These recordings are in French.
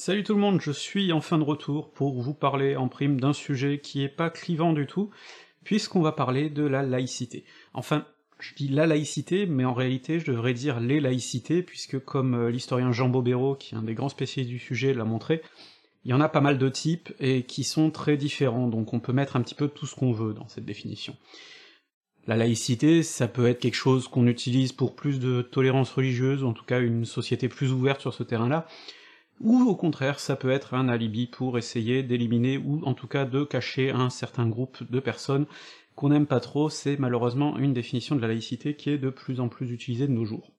Salut tout le monde, je suis enfin de retour pour vous parler en prime d'un sujet qui est pas clivant du tout, puisqu'on va parler de la laïcité. Enfin, je dis la laïcité, mais en réalité je devrais dire les laïcités, puisque comme euh, l'historien Jean Bobéro, qui est un des grands spécialistes du sujet, l'a montré, il y en a pas mal de types, et qui sont très différents, donc on peut mettre un petit peu tout ce qu'on veut dans cette définition. La laïcité, ça peut être quelque chose qu'on utilise pour plus de tolérance religieuse, ou en tout cas une société plus ouverte sur ce terrain-là, ou au contraire ça peut être un alibi pour essayer d'éliminer ou en tout cas de cacher un certain groupe de personnes qu'on n'aime pas trop, c'est malheureusement une définition de la laïcité qui est de plus en plus utilisée de nos jours.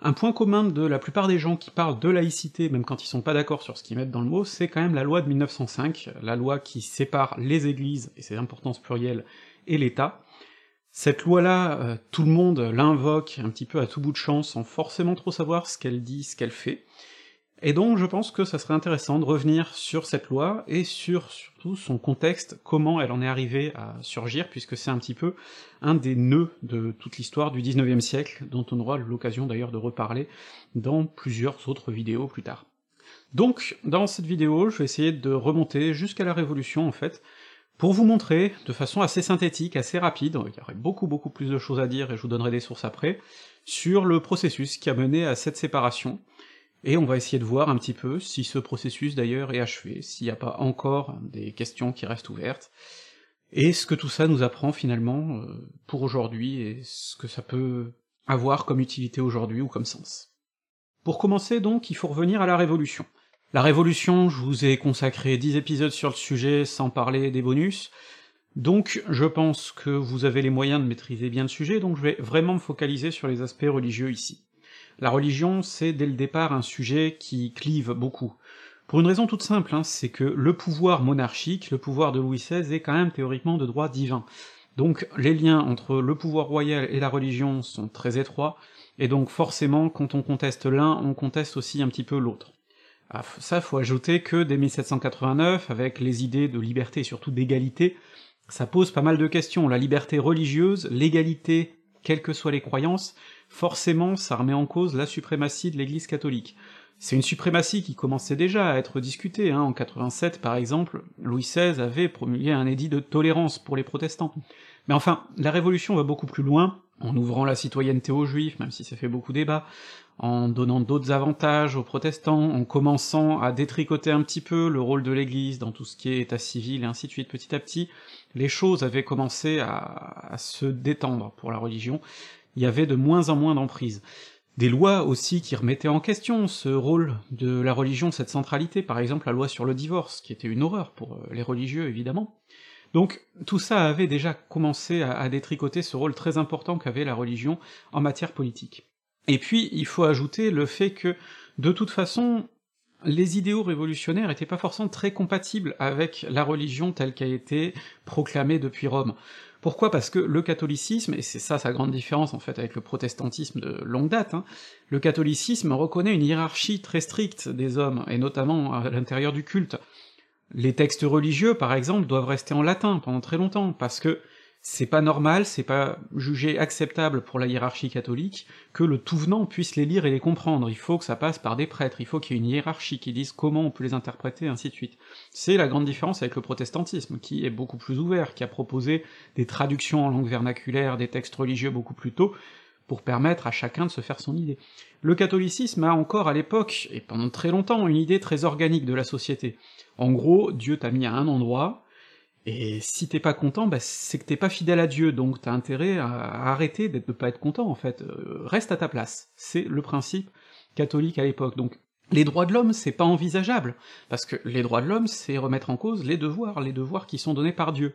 Un point commun de la plupart des gens qui parlent de laïcité, même quand ils sont pas d'accord sur ce qu'ils mettent dans le mot, c'est quand même la loi de 1905, la loi qui sépare les églises, et ses importances plurielles, et l'État. Cette loi-là, euh, tout le monde l'invoque un petit peu à tout bout de champ, sans forcément trop savoir ce qu'elle dit, ce qu'elle fait, et donc je pense que ça serait intéressant de revenir sur cette loi, et sur surtout son contexte, comment elle en est arrivée à surgir, puisque c'est un petit peu un des nœuds de toute l'histoire du 19e siècle, dont on aura l'occasion d'ailleurs de reparler dans plusieurs autres vidéos plus tard. Donc, dans cette vidéo, je vais essayer de remonter jusqu'à la Révolution, en fait, pour vous montrer, de façon assez synthétique, assez rapide, il y aurait beaucoup beaucoup plus de choses à dire, et je vous donnerai des sources après, sur le processus qui a mené à cette séparation, et on va essayer de voir un petit peu si ce processus d'ailleurs est achevé, s'il n'y a pas encore des questions qui restent ouvertes, et ce que tout ça nous apprend finalement euh, pour aujourd'hui, et ce que ça peut avoir comme utilité aujourd'hui ou comme sens. Pour commencer donc, il faut revenir à la Révolution. La Révolution, je vous ai consacré 10 épisodes sur le sujet sans parler des bonus, donc je pense que vous avez les moyens de maîtriser bien le sujet, donc je vais vraiment me focaliser sur les aspects religieux ici. La religion, c'est dès le départ un sujet qui clive beaucoup. Pour une raison toute simple, hein, c'est que le pouvoir monarchique, le pouvoir de Louis XVI, est quand même théoriquement de droit divin. Donc les liens entre le pouvoir royal et la religion sont très étroits, et donc forcément, quand on conteste l'un, on conteste aussi un petit peu l'autre. Ah, ça, faut ajouter que dès 1789, avec les idées de liberté et surtout d'égalité, ça pose pas mal de questions. La liberté religieuse, l'égalité, quelles que soient les croyances, forcément ça remet en cause la suprématie de l'Église catholique. C'est une suprématie qui commençait déjà à être discutée, hein. en 87 par exemple, Louis XVI avait promulgué un édit de tolérance pour les protestants. Mais enfin, la Révolution va beaucoup plus loin, en ouvrant la citoyenneté aux juifs, même si ça fait beaucoup débat, en donnant d'autres avantages aux protestants, en commençant à détricoter un petit peu le rôle de l'Église dans tout ce qui est état civil et ainsi de suite petit à petit, les choses avaient commencé à, à se détendre pour la religion, il y avait de moins en moins d'emprise. Des lois aussi qui remettaient en question ce rôle de la religion, cette centralité, par exemple la loi sur le divorce, qui était une horreur pour euh, les religieux évidemment. Donc tout ça avait déjà commencé à, détricoter ce rôle très important qu'avait la religion en matière politique. Et puis il faut ajouter le fait que, de toute façon, les idéaux révolutionnaires étaient pas forcément très compatibles avec la religion telle qu'a été proclamée depuis Rome. Pourquoi? Parce que le catholicisme, et c'est ça sa grande différence en fait avec le protestantisme de longue date, hein, le catholicisme reconnaît une hiérarchie très stricte des hommes, et notamment à l'intérieur du culte. Les textes religieux, par exemple, doivent rester en latin pendant très longtemps, parce que c'est pas normal, c'est pas jugé acceptable pour la hiérarchie catholique que le tout venant puisse les lire et les comprendre, il faut que ça passe par des prêtres, il faut qu'il y ait une hiérarchie qui dise comment on peut les interpréter, ainsi de suite. C'est la grande différence avec le protestantisme, qui est beaucoup plus ouvert, qui a proposé des traductions en langue vernaculaire des textes religieux beaucoup plus tôt, pour permettre à chacun de se faire son idée. Le catholicisme a encore à l'époque, et pendant très longtemps, une idée très organique de la société. En gros, Dieu t'a mis à un endroit, et si t'es pas content, bah c'est que t'es pas fidèle à Dieu, donc t'as intérêt à, arrêter de pas être content en fait. Euh, reste à ta place. C'est le principe catholique à l'époque. Donc les droits de l'homme, c'est pas envisageable, parce que les droits de l'homme, c'est remettre en cause les devoirs, les devoirs qui sont donnés par Dieu.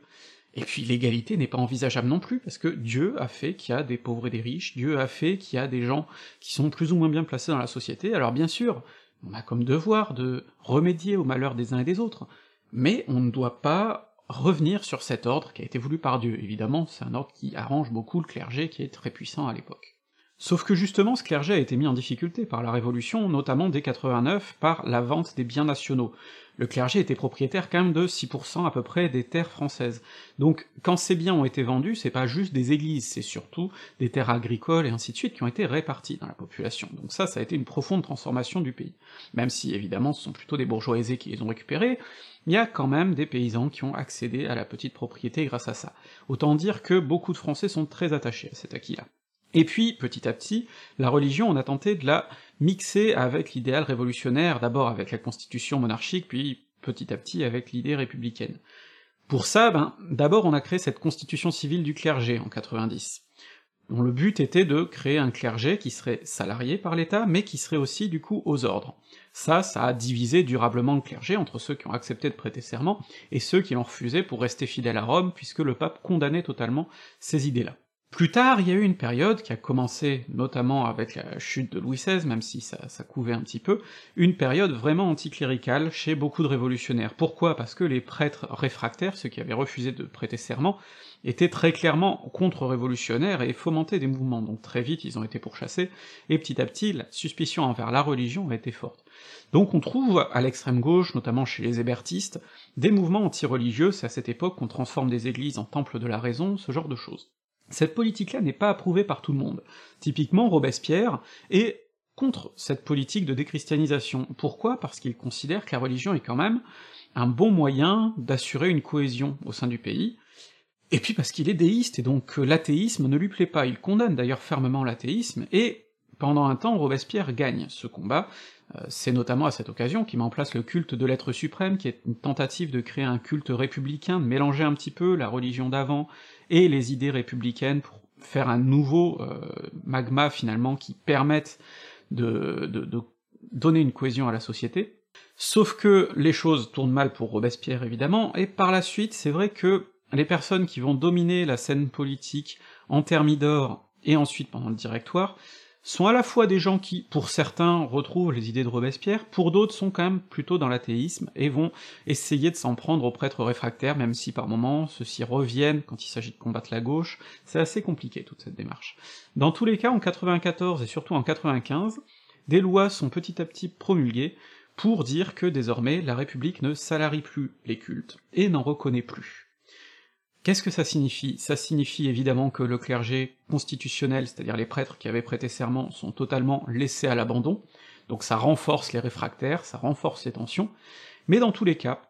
Et puis l'égalité n'est pas envisageable non plus, parce que Dieu a fait qu'il y a des pauvres et des riches, Dieu a fait qu'il y a des gens qui sont plus ou moins bien placés dans la société, alors bien sûr, on a comme devoir de remédier aux malheurs des uns et des autres, mais on ne doit pas revenir sur cet ordre qui a été voulu par Dieu. Évidemment, c'est un ordre qui arrange beaucoup le clergé qui est très puissant à l'époque. Sauf que justement, ce clergé a été mis en difficulté par la Révolution, notamment dès 89, par la vente des biens nationaux. Le clergé était propriétaire quand même de 6% à peu près des terres françaises. Donc quand ces biens ont été vendus, c'est pas juste des églises, c'est surtout des terres agricoles et ainsi de suite qui ont été réparties dans la population. Donc ça, ça a été une profonde transformation du pays. Même si évidemment ce sont plutôt des bourgeois qui les ont récupérés, il y a quand même des paysans qui ont accédé à la petite propriété grâce à ça. Autant dire que beaucoup de Français sont très attachés à cet acquis-là. Et puis, petit à petit, la religion, on a tenté de la mixer avec l'idéal révolutionnaire, d'abord avec la constitution monarchique, puis petit à petit avec l'idée républicaine. Pour ça, ben, d'abord on a créé cette constitution civile du clergé en 90, dont le but était de créer un clergé qui serait salarié par l'État, mais qui serait aussi du coup aux ordres. Ça, ça a divisé durablement le clergé entre ceux qui ont accepté de prêter serment et ceux qui l'ont refusé pour rester fidèles à Rome, puisque le pape condamnait totalement ces idées-là. Plus tard, il y a eu une période qui a commencé notamment avec la chute de Louis XVI, même si ça, couvait un petit peu, une période vraiment anticléricale chez beaucoup de révolutionnaires. Pourquoi? Parce que les prêtres réfractaires, ceux qui avaient refusé de prêter serment, étaient très clairement contre-révolutionnaires et fomentaient des mouvements, donc très vite ils ont été pourchassés, et petit à petit la suspicion envers la religion a été forte. Donc on trouve à l'extrême gauche, notamment chez les hébertistes, des mouvements anti-religieux, c'est à cette époque qu'on transforme des églises en temples de la raison, ce genre de choses. Cette politique-là n'est pas approuvée par tout le monde. Typiquement, Robespierre est contre cette politique de déchristianisation. Pourquoi? Parce qu'il considère que la religion est quand même un bon moyen d'assurer une cohésion au sein du pays, et puis parce qu'il est déiste, et donc l'athéisme ne lui plaît pas, il condamne d'ailleurs fermement l'athéisme, et pendant un temps, Robespierre gagne ce combat, euh, c'est notamment à cette occasion qu'il met en place le culte de l'être suprême, qui est une tentative de créer un culte républicain, de mélanger un petit peu la religion d'avant et les idées républicaines pour faire un nouveau euh, magma finalement qui permette de, de, donner une cohésion à la société. Sauf que les choses tournent mal pour Robespierre évidemment, et par la suite c'est vrai que les personnes qui vont dominer la scène politique en Thermidor et ensuite pendant le directoire sont à la fois des gens qui, pour certains, retrouvent les idées de Robespierre, pour d'autres sont quand même plutôt dans l'athéisme, et vont essayer de s'en prendre aux prêtres réfractaires, même si par moments ceux-ci reviennent quand il s'agit de combattre la gauche, c'est assez compliqué toute cette démarche. Dans tous les cas, en 94 et surtout en 95, des lois sont petit à petit promulguées pour dire que désormais la République ne salarie plus les cultes, et n'en reconnaît plus. Qu'est-ce que ça signifie? Ça signifie évidemment que le clergé constitutionnel, c'est-à-dire les prêtres qui avaient prêté serment, sont totalement laissés à l'abandon, donc ça renforce les réfractaires, ça renforce les tensions, mais dans tous les cas,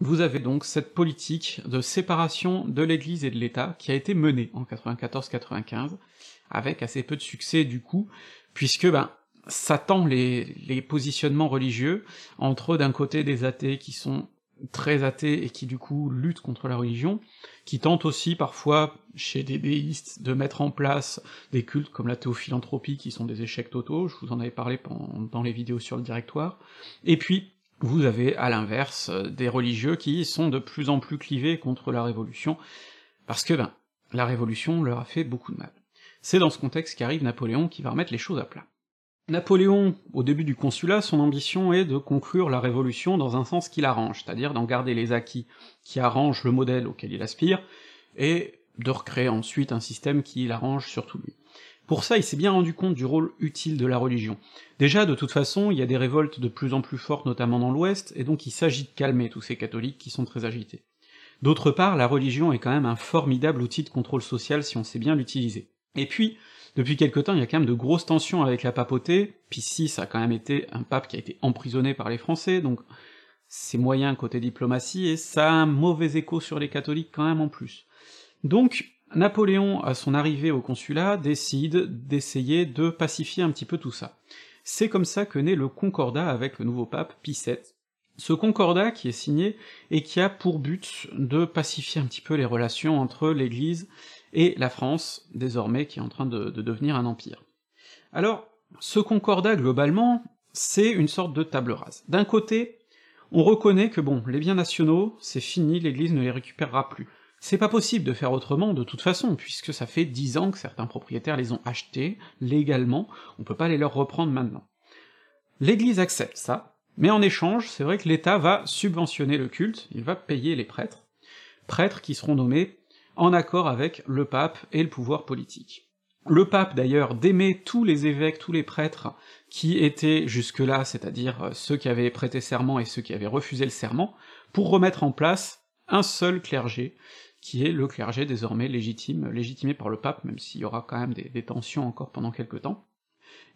vous avez donc cette politique de séparation de l'Église et de l'État qui a été menée en 94-95, avec assez peu de succès du coup, puisque ben ça tend les, les positionnements religieux entre d'un côté des athées qui sont très athées et qui du coup luttent contre la religion, qui tentent aussi parfois, chez des déistes, de mettre en place des cultes comme la théophilanthropie, qui sont des échecs totaux, je vous en avais parlé dans les vidéos sur le directoire, et puis vous avez à l'inverse des religieux qui sont de plus en plus clivés contre la révolution, parce que ben, la révolution leur a fait beaucoup de mal. C'est dans ce contexte qu'arrive Napoléon qui va remettre les choses à plat. Napoléon, au début du consulat, son ambition est de conclure la révolution dans un sens qui l'arrange, c'est-à-dire d'en garder les acquis qui arrangent le modèle auquel il aspire, et de recréer ensuite un système qui l'arrange surtout lui. Pour ça, il s'est bien rendu compte du rôle utile de la religion. Déjà, de toute façon, il y a des révoltes de plus en plus fortes, notamment dans l'Ouest, et donc il s'agit de calmer tous ces catholiques qui sont très agités. D'autre part, la religion est quand même un formidable outil de contrôle social si on sait bien l'utiliser. Et puis, depuis quelque temps, il y a quand même de grosses tensions avec la papauté, puis si, ça a quand même été un pape qui a été emprisonné par les Français, donc c'est moyen côté diplomatie, et ça a un mauvais écho sur les catholiques quand même en plus. Donc, Napoléon, à son arrivée au consulat, décide d'essayer de pacifier un petit peu tout ça. C'est comme ça que naît le concordat avec le nouveau pape Pie VII. Ce concordat qui est signé et qui a pour but de pacifier un petit peu les relations entre l'Église et la France, désormais, qui est en train de, devenir un empire. Alors, ce concordat, globalement, c'est une sorte de table rase. D'un côté, on reconnaît que bon, les biens nationaux, c'est fini, l'Église ne les récupérera plus. C'est pas possible de faire autrement de toute façon, puisque ça fait dix ans que certains propriétaires les ont achetés, légalement, on peut pas les leur reprendre maintenant. L'Église accepte ça, mais en échange, c'est vrai que l'État va subventionner le culte, il va payer les prêtres, prêtres qui seront nommés en accord avec le pape et le pouvoir politique. Le pape d'ailleurs démet tous les évêques, tous les prêtres qui étaient jusque-là, c'est-à-dire ceux qui avaient prêté serment et ceux qui avaient refusé le serment, pour remettre en place un seul clergé, qui est le clergé désormais légitime, légitimé par le pape, même s'il y aura quand même des, des tensions encore pendant quelques temps.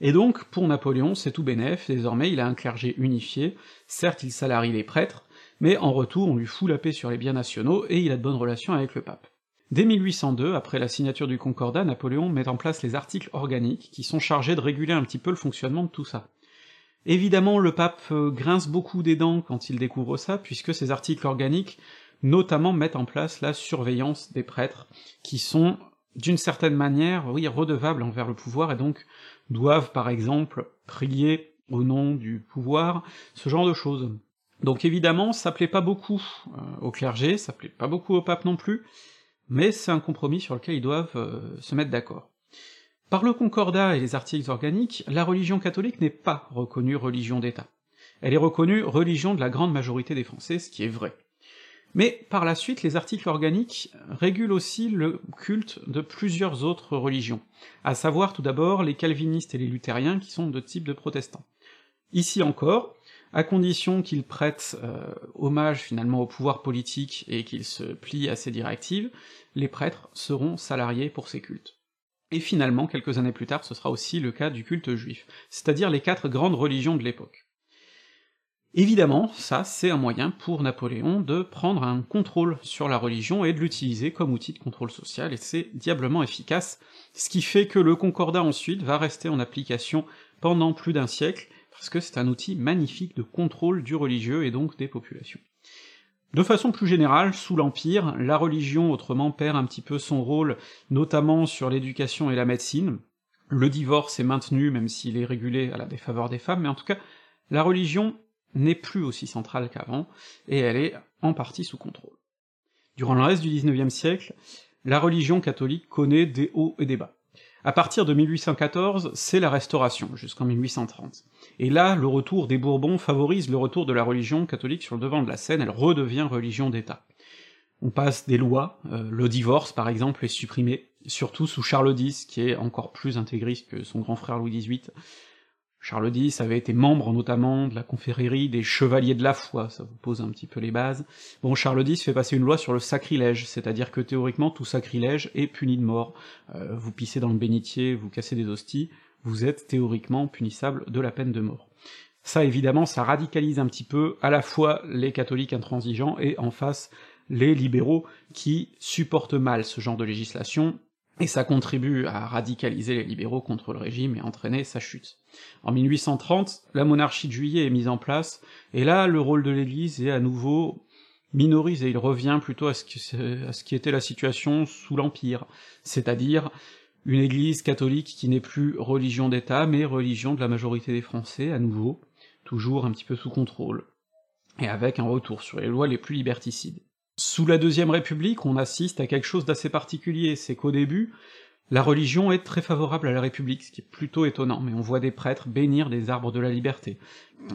Et donc, pour Napoléon, c'est tout bénef, désormais il a un clergé unifié, certes il salarie les prêtres, mais en retour on lui fout la paix sur les biens nationaux, et il a de bonnes relations avec le pape. Dès 1802, après la signature du Concordat, Napoléon met en place les articles organiques, qui sont chargés de réguler un petit peu le fonctionnement de tout ça. Évidemment, le pape euh, grince beaucoup des dents quand il découvre ça, puisque ces articles organiques notamment mettent en place la surveillance des prêtres, qui sont d'une certaine manière, oui, redevables envers le pouvoir, et donc doivent, par exemple, prier au nom du pouvoir, ce genre de choses. Donc évidemment, ça plaît pas beaucoup euh, au clergé, ça plaît pas beaucoup au pape non plus, mais c'est un compromis sur lequel ils doivent euh, se mettre d'accord. Par le concordat et les articles organiques, la religion catholique n'est pas reconnue religion d'État. Elle est reconnue religion de la grande majorité des Français, ce qui est vrai. Mais par la suite, les articles organiques régulent aussi le culte de plusieurs autres religions, à savoir tout d'abord les calvinistes et les luthériens qui sont de type de protestants. Ici encore, à condition qu'ils prêtent euh, hommage finalement au pouvoir politique et qu'ils se plient à ses directives, les prêtres seront salariés pour ces cultes. Et finalement, quelques années plus tard, ce sera aussi le cas du culte juif, c'est-à-dire les quatre grandes religions de l'époque. Évidemment, ça, c'est un moyen pour Napoléon de prendre un contrôle sur la religion et de l'utiliser comme outil de contrôle social, et c'est diablement efficace, ce qui fait que le concordat ensuite va rester en application pendant plus d'un siècle, parce que c'est un outil magnifique de contrôle du religieux et donc des populations. De façon plus générale, sous l'Empire, la religion autrement perd un petit peu son rôle, notamment sur l'éducation et la médecine. Le divorce est maintenu, même s'il est régulé à la défaveur des femmes, mais en tout cas, la religion n'est plus aussi centrale qu'avant, et elle est en partie sous contrôle. Durant le reste du XIXe siècle, la religion catholique connaît des hauts et des bas. À partir de 1814, c'est la Restauration, jusqu'en 1830. Et là, le retour des Bourbons favorise le retour de la religion catholique sur le devant de la scène, elle redevient religion d'État. On passe des lois, euh, le divorce par exemple est supprimé, surtout sous Charles X, qui est encore plus intégriste que son grand frère Louis XVIII, Charles X avait été membre notamment de la confrérie des Chevaliers de la Foi, ça vous pose un petit peu les bases. Bon, Charles X fait passer une loi sur le sacrilège, c'est-à-dire que théoriquement tout sacrilège est puni de mort. Euh, vous pissez dans le bénitier, vous cassez des hosties, vous êtes théoriquement punissable de la peine de mort. Ça évidemment, ça radicalise un petit peu à la fois les catholiques intransigeants et en face les libéraux qui supportent mal ce genre de législation, et ça contribue à radicaliser les libéraux contre le régime et entraîner sa chute. En 1830, la monarchie de juillet est mise en place, et là, le rôle de l'Église est à nouveau minorisé, il revient plutôt à ce, qui était la situation sous l'Empire, c'est-à-dire une Église catholique qui n'est plus religion d'État, mais religion de la majorité des Français, à nouveau, toujours un petit peu sous contrôle, et avec un retour sur les lois les plus liberticides. Sous la Deuxième République, on assiste à quelque chose d'assez particulier, c'est qu'au début, la religion est très favorable à la République, ce qui est plutôt étonnant, mais on voit des prêtres bénir des arbres de la liberté.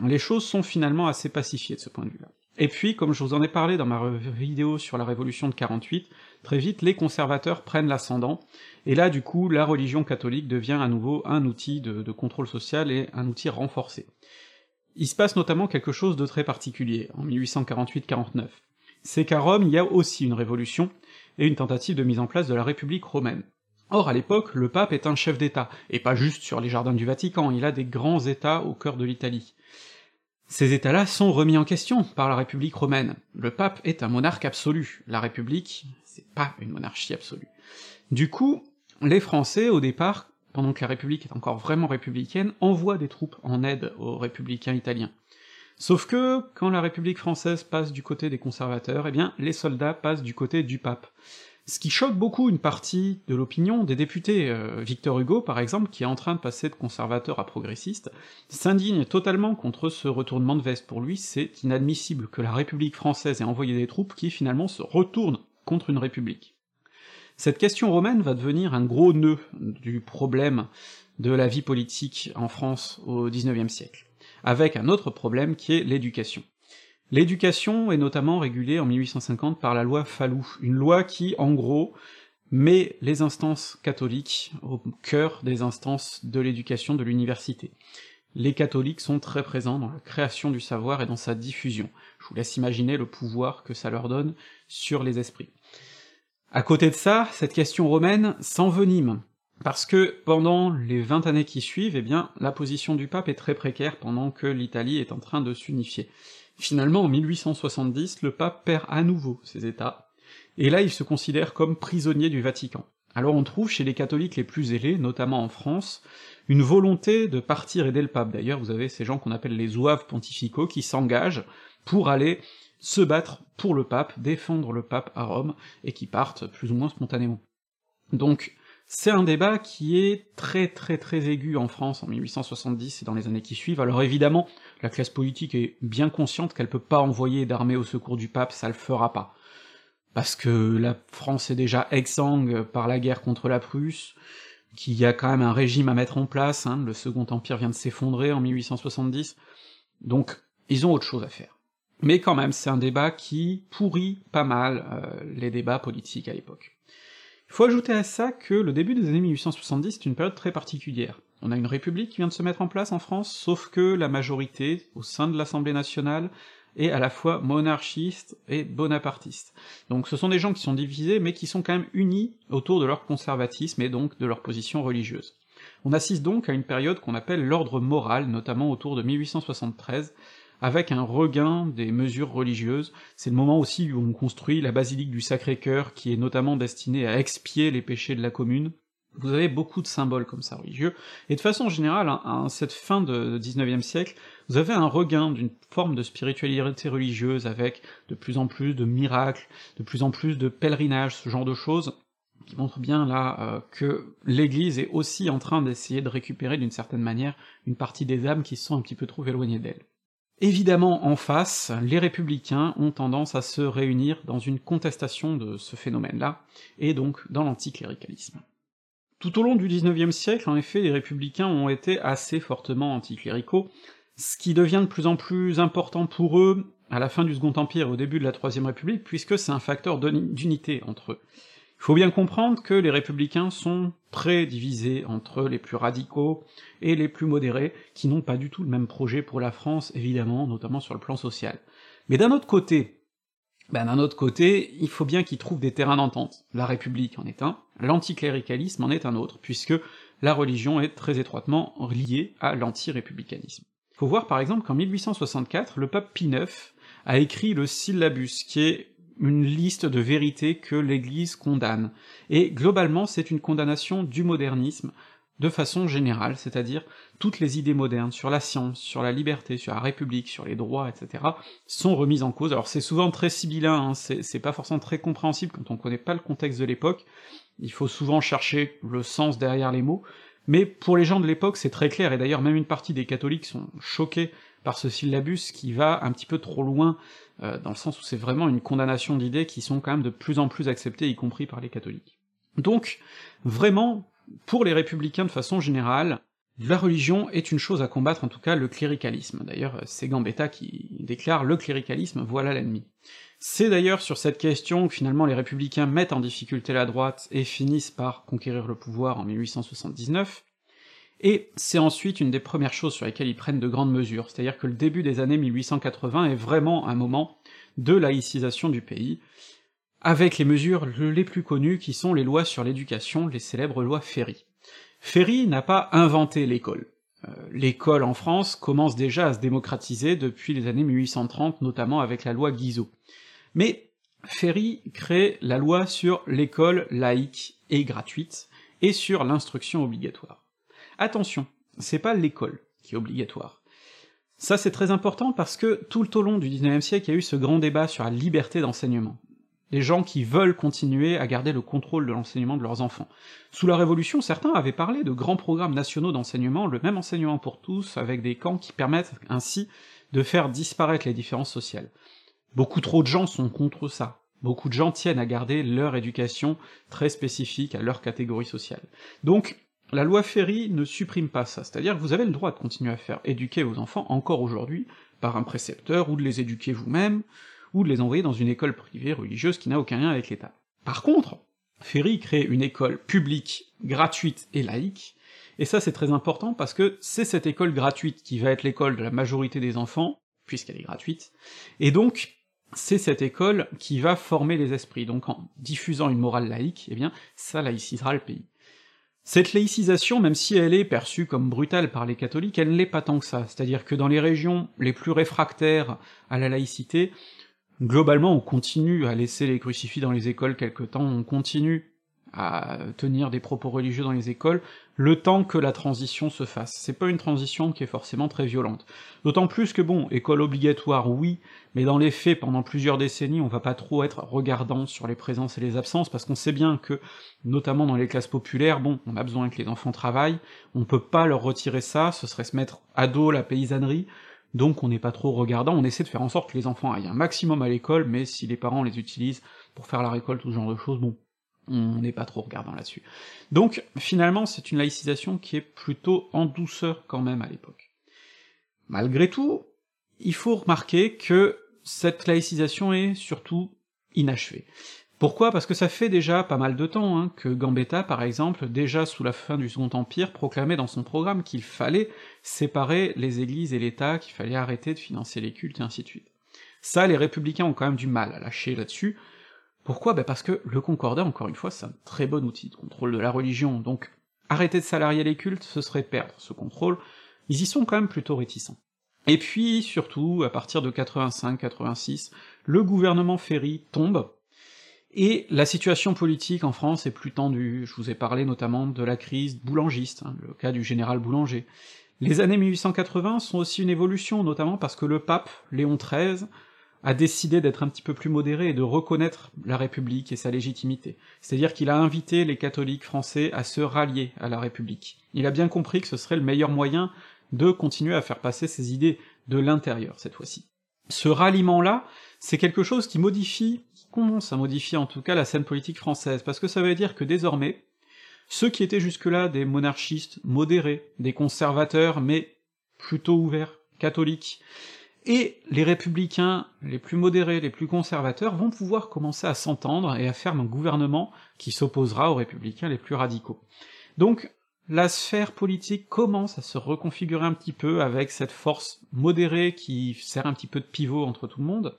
Les choses sont finalement assez pacifiées de ce point de vue-là. Et puis, comme je vous en ai parlé dans ma vidéo sur la Révolution de 48, très vite les conservateurs prennent l'ascendant, et là du coup la religion catholique devient à nouveau un outil de, contrôle social et un outil renforcé. Il se passe notamment quelque chose de très particulier, en 1848-49 c'est qu'à Rome, il y a aussi une révolution, et une tentative de mise en place de la République romaine. Or, à l'époque, le pape est un chef d'État, et pas juste sur les jardins du Vatican, il a des grands États au cœur de l'Italie. Ces États-là sont remis en question par la République romaine. Le pape est un monarque absolu, la République, c'est pas une monarchie absolue. Du coup, les Français, au départ, pendant que la République est encore vraiment républicaine, envoient des troupes en aide aux républicains italiens. Sauf que, quand la République française passe du côté des conservateurs, eh bien, les soldats passent du côté du pape. Ce qui choque beaucoup une partie de l'opinion des députés, euh, Victor Hugo par exemple, qui est en train de passer de conservateur à progressiste, s'indigne totalement contre ce retournement de veste. Pour lui, c'est inadmissible que la République française ait envoyé des troupes qui finalement se retournent contre une république. Cette question romaine va devenir un gros nœud du problème de la vie politique en France au XIXe siècle avec un autre problème qui est l'éducation. L'éducation est notamment régulée en 1850 par la loi Fallou, une loi qui, en gros, met les instances catholiques au cœur des instances de l'éducation de l'université. Les catholiques sont très présents dans la création du savoir et dans sa diffusion. Je vous laisse imaginer le pouvoir que ça leur donne sur les esprits. À côté de ça, cette question romaine s'envenime, parce que pendant les vingt années qui suivent, eh bien, la position du pape est très précaire pendant que l'Italie est en train de s'unifier. Finalement, en 1870, le pape perd à nouveau ses états, et là il se considère comme prisonnier du Vatican. Alors on trouve chez les catholiques les plus ailés, notamment en France, une volonté de partir aider le pape. D'ailleurs, vous avez ces gens qu'on appelle les zouaves pontificaux qui s'engagent pour aller se battre pour le pape, défendre le pape à Rome, et qui partent plus ou moins spontanément. Donc, c'est un débat qui est très très très aigu en France en 1870 et dans les années qui suivent. Alors évidemment, la classe politique est bien consciente qu'elle peut pas envoyer d'armée au secours du pape, ça le fera pas. Parce que la France est déjà exsangue par la guerre contre la Prusse, qu'il y a quand même un régime à mettre en place, hein, le Second Empire vient de s'effondrer en 1870, donc ils ont autre chose à faire. Mais quand même, c'est un débat qui pourrit pas mal euh, les débats politiques à l'époque. Il faut ajouter à ça que le début des années 1870 est une période très particulière. On a une république qui vient de se mettre en place en France, sauf que la majorité, au sein de l'Assemblée nationale, est à la fois monarchiste et bonapartiste. Donc ce sont des gens qui sont divisés, mais qui sont quand même unis autour de leur conservatisme et donc de leur position religieuse. On assiste donc à une période qu'on appelle l'ordre moral, notamment autour de 1873, avec un regain des mesures religieuses. C'est le moment aussi où on construit la basilique du Sacré-Cœur, qui est notamment destinée à expier les péchés de la commune. Vous avez beaucoup de symboles comme ça religieux, et de façon générale, à cette fin de XIXe siècle, vous avez un regain d'une forme de spiritualité religieuse avec de plus en plus de miracles, de plus en plus de pèlerinages, ce genre de choses, qui montrent bien là euh, que l'Église est aussi en train d'essayer de récupérer d'une certaine manière une partie des âmes qui se sont un petit peu trop éloignées d'elle. Évidemment, en face, les républicains ont tendance à se réunir dans une contestation de ce phénomène-là, et donc dans l'anticléricalisme. Tout au long du XIXe siècle, en effet, les républicains ont été assez fortement anticléricaux, ce qui devient de plus en plus important pour eux à la fin du Second Empire et au début de la Troisième République, puisque c'est un facteur d'unité entre eux. Il faut bien comprendre que les républicains sont très divisés entre les plus radicaux et les plus modérés, qui n'ont pas du tout le même projet pour la France, évidemment, notamment sur le plan social. Mais d'un autre côté, ben d'un autre côté, il faut bien qu'ils trouvent des terrains d'entente. La République en est un, l'anticléricalisme en est un autre, puisque la religion est très étroitement liée à l'anti-républicanisme. Faut voir par exemple qu'en 1864, le pape Pie IX a écrit le syllabus, qui est une liste de vérités que l'Église condamne. Et globalement, c'est une condamnation du modernisme de façon générale, c'est-à-dire toutes les idées modernes sur la science, sur la liberté, sur la République, sur les droits, etc., sont remises en cause. Alors c'est souvent très sibyllin, hein, c'est pas forcément très compréhensible quand on connaît pas le contexte de l'époque, il faut souvent chercher le sens derrière les mots, mais pour les gens de l'époque c'est très clair, et d'ailleurs même une partie des catholiques sont choqués par ce syllabus qui va un petit peu trop loin, euh, dans le sens où c'est vraiment une condamnation d'idées qui sont quand même de plus en plus acceptées, y compris par les catholiques. Donc, vraiment, pour les républicains de façon générale, la religion est une chose à combattre, en tout cas le cléricalisme. D'ailleurs, c'est Gambetta qui déclare le cléricalisme, voilà l'ennemi. C'est d'ailleurs sur cette question que finalement les républicains mettent en difficulté la droite et finissent par conquérir le pouvoir en 1879, et c'est ensuite une des premières choses sur lesquelles ils prennent de grandes mesures, c'est-à-dire que le début des années 1880 est vraiment un moment de laïcisation du pays, avec les mesures les plus connues qui sont les lois sur l'éducation, les célèbres lois Ferry. Ferry n'a pas inventé l'école. Euh, l'école en France commence déjà à se démocratiser depuis les années 1830, notamment avec la loi Guizot. Mais Ferry crée la loi sur l'école laïque et gratuite, et sur l'instruction obligatoire. Attention, c'est pas l'école qui est obligatoire. Ça c'est très important parce que tout au long du XIXe siècle, il y a eu ce grand débat sur la liberté d'enseignement. Les gens qui veulent continuer à garder le contrôle de l'enseignement de leurs enfants. Sous la Révolution, certains avaient parlé de grands programmes nationaux d'enseignement, le même enseignement pour tous, avec des camps qui permettent ainsi de faire disparaître les différences sociales. Beaucoup trop de gens sont contre ça. Beaucoup de gens tiennent à garder leur éducation très spécifique à leur catégorie sociale. Donc, la loi Ferry ne supprime pas ça, c'est-à-dire que vous avez le droit de continuer à faire éduquer vos enfants encore aujourd'hui par un précepteur, ou de les éduquer vous-même, ou de les envoyer dans une école privée religieuse qui n'a aucun lien avec l'État. Par contre, Ferry crée une école publique, gratuite et laïque, et ça c'est très important parce que c'est cette école gratuite qui va être l'école de la majorité des enfants, puisqu'elle est gratuite, et donc c'est cette école qui va former les esprits, donc en diffusant une morale laïque, eh bien ça laïcisera le pays. Cette laïcisation, même si elle est perçue comme brutale par les catholiques, elle ne l'est pas tant que ça, c'est-à-dire que dans les régions les plus réfractaires à la laïcité, globalement on continue à laisser les crucifix dans les écoles quelque temps, on continue à tenir des propos religieux dans les écoles, le temps que la transition se fasse. C'est pas une transition qui est forcément très violente. D'autant plus que bon, école obligatoire, oui, mais dans les faits, pendant plusieurs décennies, on va pas trop être regardant sur les présences et les absences, parce qu'on sait bien que, notamment dans les classes populaires, bon, on a besoin que les enfants travaillent, on peut pas leur retirer ça, ce serait se mettre à dos la paysannerie, donc on n'est pas trop regardant, on essaie de faire en sorte que les enfants aillent un maximum à l'école, mais si les parents les utilisent pour faire la récolte ou ce genre de choses, bon, on n'est pas trop regardant là-dessus. Donc finalement c'est une laïcisation qui est plutôt en douceur quand même à l'époque. Malgré tout, il faut remarquer que cette laïcisation est surtout inachevée. Pourquoi? Parce que ça fait déjà pas mal de temps hein, que Gambetta, par exemple, déjà sous la fin du Second Empire, proclamait dans son programme qu'il fallait séparer les églises et l'État, qu'il fallait arrêter de financer les cultes, et ainsi de suite. Ça, les républicains ont quand même du mal à lâcher là-dessus, pourquoi? Bah Parce que le concordat, encore une fois, c'est un très bon outil de contrôle de la religion, donc arrêter de salarier les cultes, ce serait perdre ce contrôle, ils y sont quand même plutôt réticents. Et puis, surtout, à partir de 85-86, le gouvernement Ferry tombe, et la situation politique en France est plus tendue, je vous ai parlé notamment de la crise boulangiste, hein, le cas du général Boulanger. Les années 1880 sont aussi une évolution, notamment parce que le pape, Léon XIII, a décidé d'être un petit peu plus modéré et de reconnaître la République et sa légitimité. C'est-à-dire qu'il a invité les catholiques français à se rallier à la République. Il a bien compris que ce serait le meilleur moyen de continuer à faire passer ses idées de l'intérieur, cette fois-ci. Ce ralliement-là, c'est quelque chose qui modifie, qui commence à modifier en tout cas la scène politique française, parce que ça veut dire que désormais, ceux qui étaient jusque-là des monarchistes modérés, des conservateurs mais plutôt ouverts, catholiques, et les républicains les plus modérés, les plus conservateurs vont pouvoir commencer à s'entendre et à faire un gouvernement qui s'opposera aux républicains les plus radicaux. Donc la sphère politique commence à se reconfigurer un petit peu avec cette force modérée qui sert un petit peu de pivot entre tout le monde,